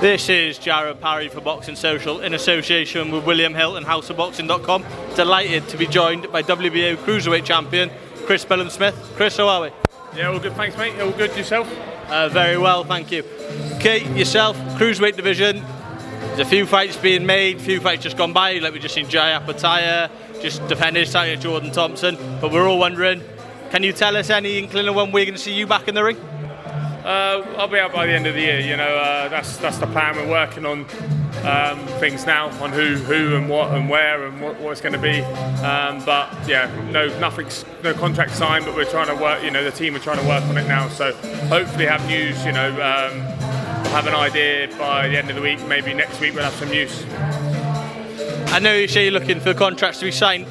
This is Jared Parry for Boxing Social in association with William Hill and HouseOfBoxing.com. Delighted to be joined by WBO Cruiserweight Champion Chris Billam-Smith. Chris, how are we? Yeah, all good, thanks, mate. All good yourself? Uh, very well, thank you. Okay, yourself, Cruiserweight division. There's a few fights being made, a few fights just gone by, like we just seen Jai Opetaia, just defended his title Jordan Thompson. But we're all wondering, can you tell us any inkling of when we're going to see you back in the ring? Uh, I'll be out by the end of the year. You know, uh, that's that's the plan. We're working on um, things now on who, who and what and where and what, what it's going to be. Um, but yeah, no, nothing's no contract signed. But we're trying to work. You know, the team are trying to work on it now. So hopefully have news. You know, um, have an idea by the end of the week. Maybe next week we'll have some news. I know you say you're looking for contracts to be signed.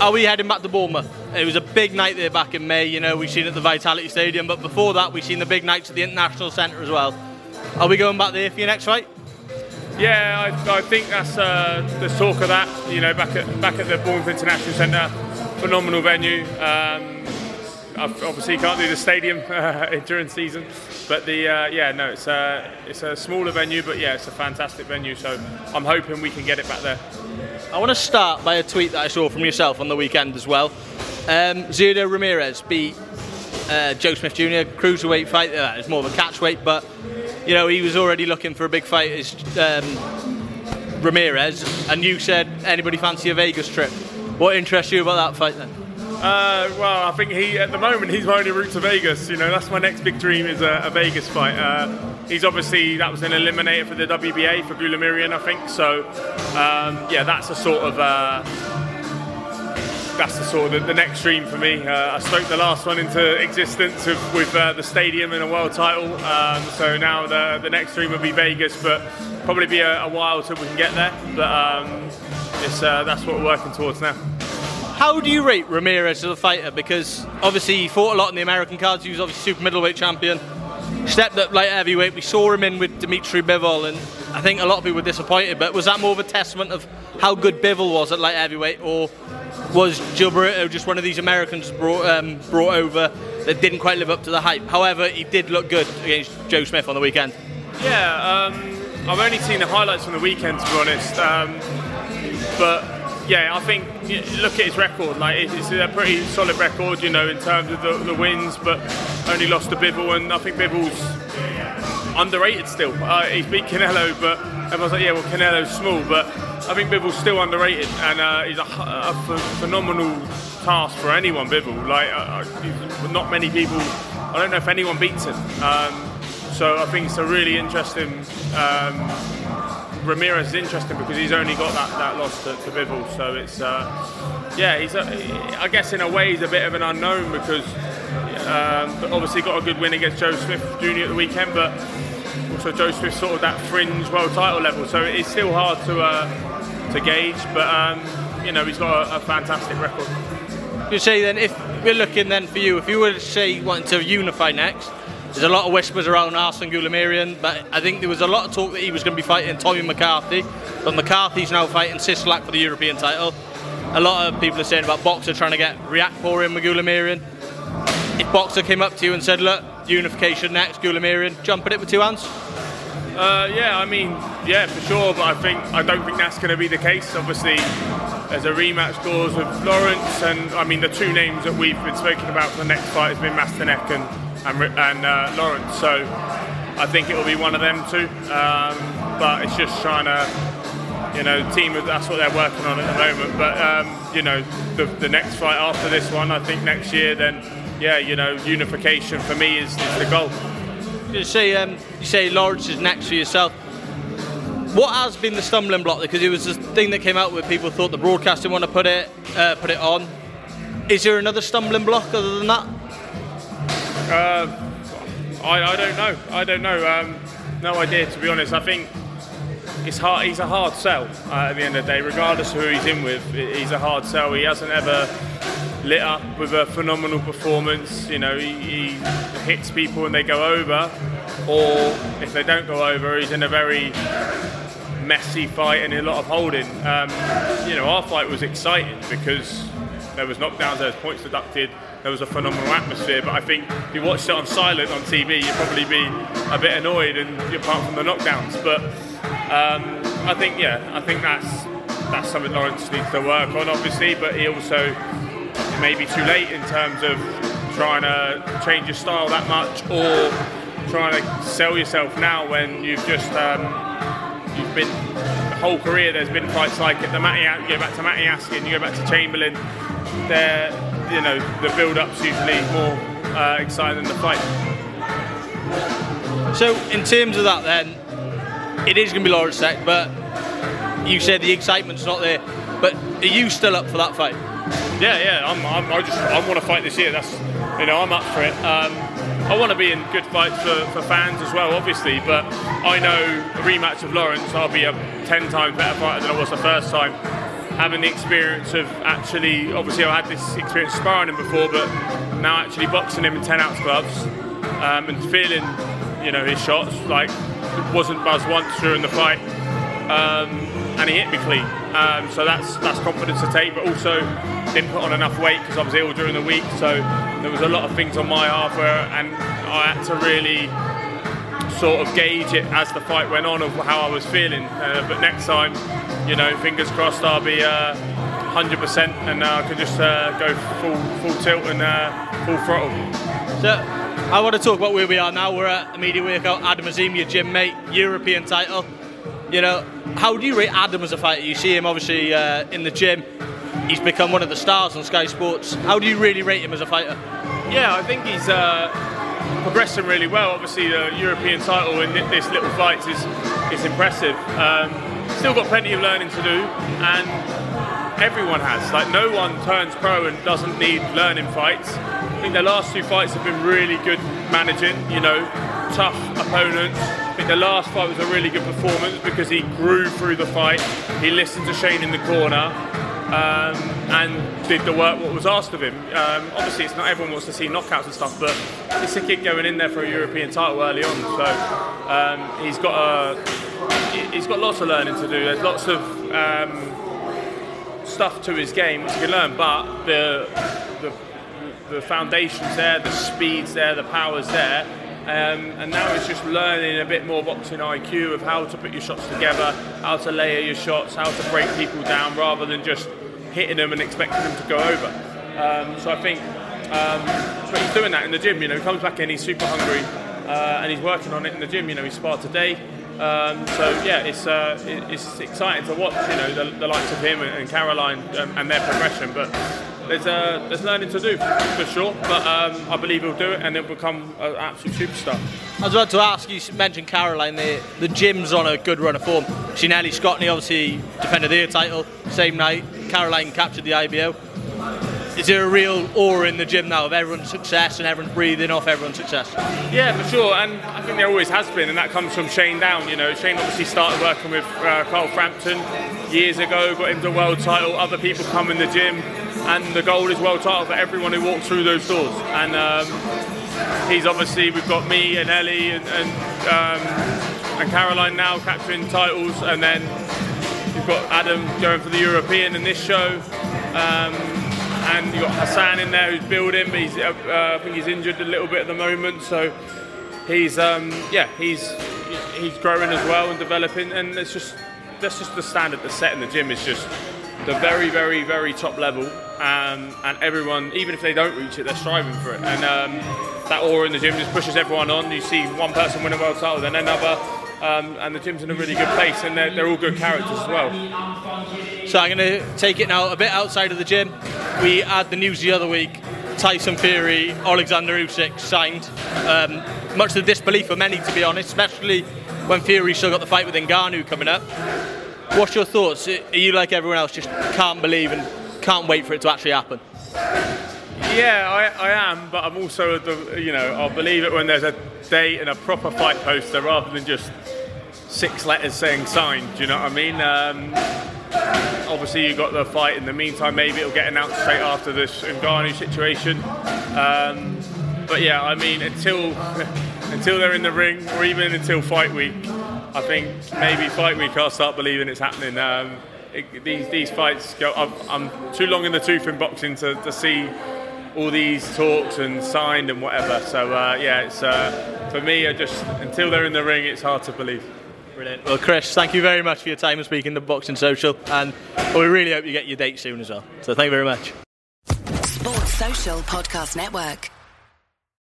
Are we heading back to Bournemouth? It was a big night there back in May, you know, we've seen it at the Vitality Stadium, but before that we've seen the big nights at the International Centre as well. Are we going back there for your next fight? Yeah, I, I think that's uh, the talk of that. You know, back at back at the Bournemouth International Centre, phenomenal venue. Um, obviously can't do the stadium uh, during season, but the uh, yeah no it's a it's a smaller venue, but yeah it's a fantastic venue. So I'm hoping we can get it back there. I want to start by a tweet that I saw from yourself on the weekend as well. Um, Zurdo Ramirez beat uh, Joe Smith Jr. cruiserweight fight. Uh, it's more of a catchweight, but you know he was already looking for a big fight as um, Ramirez, and you said anybody fancy a Vegas trip. What interests you about that fight then? Uh, well, I think he at the moment he's my only route to Vegas. You know, that's my next big dream is a, a Vegas fight. Uh, he's obviously that was an eliminator for the WBA for Goulamirian, I think. So um, yeah, that's a sort of. Uh, that's the sort of the, the next dream for me. Uh, I spoke the last one into existence with, with uh, the stadium and a world title. Um, so now the, the next dream would be Vegas, but probably be a, a while till we can get there. But um, it's, uh, that's what we're working towards now. How do you rate Ramirez as a fighter? Because obviously he fought a lot in the American cards. He was obviously super middleweight champion. Stepped up light heavyweight. We saw him in with Dimitri Bivol, and I think a lot of people were disappointed. But was that more of a testament of how good Bivol was at light heavyweight, or was Gilberto just one of these Americans brought um, brought over that didn't quite live up to the hype? However, he did look good against Joe Smith on the weekend. Yeah, um, I've only seen the highlights from the weekend to be honest, um, but yeah, I think look at his record. Like it's a pretty solid record, you know, in terms of the, the wins, but only lost to Bivol, and I think Bivol's underrated still. Uh, he's beat Canelo, but everyone's like, yeah, well, Canelo's small, but I think Bivol's still underrated, and uh, he's a, phenomenal task for anyone. Bivol, like uh, uh not many people. I don't know if anyone beats him. Um, so I think it's a really interesting. Um, Ramirez is interesting because he's only got that, that loss to, to Bivol, so it's uh, yeah, he's a, I guess in a way he's a bit of an unknown because um, obviously got a good win against Joe Smith Jr. at the weekend, but also Joe Smith sort of that fringe world title level, so it's still hard to uh, to gauge, but um, you know he's got a, a fantastic record. You say then if we're looking then for you, if you were to say wanting to unify next there's a lot of whispers around Arslan Goulamirian, but I think there was a lot of talk that he was going to be fighting Tommy McCarthy, but McCarthy's now fighting Sisolak for the European title. A lot of people are saying about Boxxer trying to get Riakporhe in with Goulamirian. If Boxxer came up to you and said, look, unification next, Goulamirian, jump at it with two hands? Uh, yeah, I mean, yeah, for sure, but I think I don't think that's going to be the case. Obviously, there's a rematch clause with Lawrence, and I mean the two names that we've been speaking about for the next fight has been Masternak and and, and uh, Lawrence. So I think it will be one of them two. Um, but it's just trying to, you know, team. That's what they're working on at the moment. But um, you know, the, the next fight after this one, I think next year, then yeah, you know, unification for me is, is the goal. You say um, you say Lawrence is next for yourself. What has been the stumbling block? Because it was the thing that came out where people thought the broadcast didn't want to put it uh, put it on. Is there another stumbling block other than that? Uh, I, I don't know. I don't know. Um, no idea, to be honest. I think it's hard. He's a hard sell uh, at the end of the day, regardless of who he's in with. He's a hard sell. He hasn't ever lit up with a phenomenal performance. You know, he, he hits people and they go over, or if they don't go over, he's in a very messy fight and a lot of holding. Um, you know, our fight was exciting because there was knockdowns, there was points deducted, there was a phenomenal atmosphere. But I think if you watched it on silent on TV, you'd probably be a bit annoyed, and apart from the knockdowns. But um, I think, yeah, I think that's that's something Lawrence needs to work on, obviously. But he also may be too late in terms of trying to change your style that much, or trying to sell yourself now when you've just um, you've been the whole career. There's been fights like. The Matty, you go back to Matty Askin, you go back to Chamberlain. They're you know the build-up's usually more uh, exciting than the fight. So in terms of that, then it is going to be Lawrence Tech, but you said the excitement's not there. But are you still up for that fight? Yeah, yeah. I'm, I'm, i just I want to fight this year. That's you know I'm up for it. Um, I want to be in good fights for, for fans as well, obviously. But I know a rematch of Lawrence, I'll be a ten times better fighter than I was the first time. Having the experience of actually, obviously, I had this experience sparring him before, but now actually boxing him in 10 ounce gloves um, and feeling, you know, his shots like wasn't buzzed once during the fight. Um, and he hit me clean. Um, so that's that's confidence to take, but also didn't put on enough weight because I was ill during the week. So there was a lot of things on my half and I had to really sort of gauge it as the fight went on of how I was feeling. Uh, but next time, you know, fingers crossed, I'll be. Uh, 100% and uh, I can just uh, go full full tilt and uh, full throttle. So I want to talk about where we are now. We're at Immediate Workout, Adam Azim, your gym mate, European title. You know, how do you rate Adam as a fighter? You see him obviously uh, in the gym. He's become one of the stars on Sky Sports. How do you really rate him as a fighter? Yeah, I think he's uh, progressing really well. Obviously, the European title in this little fight is is impressive. Um, still got plenty of learning to do, and everyone has. Like, no one turns pro and doesn't need learning fights. I think the last two fights have been really good managing. You know, tough opponents. I think the last fight was a really good performance because he grew through the fight. He listened to Shane in the corner. Um, and did the work what was asked of him. Um, obviously, it's not everyone wants to see knockouts and stuff, but it's a kid going in there for a European title early on. So um, he's got a he's got lots of learning to do. There's lots of um, stuff to his game which he can learn, but the the the foundations there, the speeds there, the powers there. Um, and now it's just learning a bit more boxing IQ of how to put your shots together, how to layer your shots, how to break people down rather than just hitting them and expecting them to go over. Um, so I think um, but he's doing that in the gym. You know, he comes back in, he's super hungry, and he's working on it in the gym. You know, he sparred today. Um, so yeah, it's uh, it's exciting to watch. You know, the, the likes of him and, Caroline um, and their progression. But there's uh, there's learning to do for sure. But um, I believe he'll do it and he'll become an absolute superstar. I was about to ask you mentioned Caroline. The the gym's on a good run of form. She Ellie Scotney obviously defended their title same night. Caroline captured the IBO. Is there a real aura in the gym now of everyone's success and everyone's breathing off everyone's success? Yeah, for sure, and I think there always has been, and that comes from Shane Down. You know, Shane obviously started working with uh, Carl Frampton years ago, got him the world title. Other people come in the gym, and the goal is world title for everyone who walks through those doors. And um, he's obviously we've got me and Ellie and and, um, and Caroline now capturing titles, and then We've got Adam going for the European in this show. Um, and you've got Hassan in there who's building, but he's, uh, uh, I think he's injured a little bit at the moment. So he's, um, yeah, he's he's growing as well and developing, and it's just that's just the standard that's set in the gym is just the very, very, very top level, um, and everyone, even if they don't reach it, they're striving for it. And um, that aura in the gym just pushes everyone on. You see one person win a world title, then another, um, and the gym's in a really good place, and they're, they're all good characters as well. So I'm going to take it now a bit outside of the gym. We had the news the other week. Tyson Fury, Alexander Usyk signed. Um, much to the disbelief of many, to be honest, especially when Fury still got the fight with Ngannou coming up. What's your thoughts? Are you like everyone else, just can't believe and can't wait for it to actually happen? Yeah, I, I am, but I'm also, the, you know, I'll believe it when there's a date and a proper fight poster rather than just six letters saying signed. Do you know what I mean? Um, obviously, you got the fight. In the meantime, maybe it'll get announced straight after this Ngannou situation. Um, but yeah, I mean, until until they're in the ring, or even until fight week, I think maybe fight week I'll start believing it's happening. Um, it, these these fights go. I'm, I'm, too long in the tooth in boxing to, to see all these talks and signed and whatever. So uh, yeah, it's uh, for me. I just until they're in the ring, it's hard to believe. Brilliant. Well, Chris, thank you very much for your time and speaking to Boxing Social, and we really hope you get your date soon as well. So thank you very much. Sports Social Podcast Network.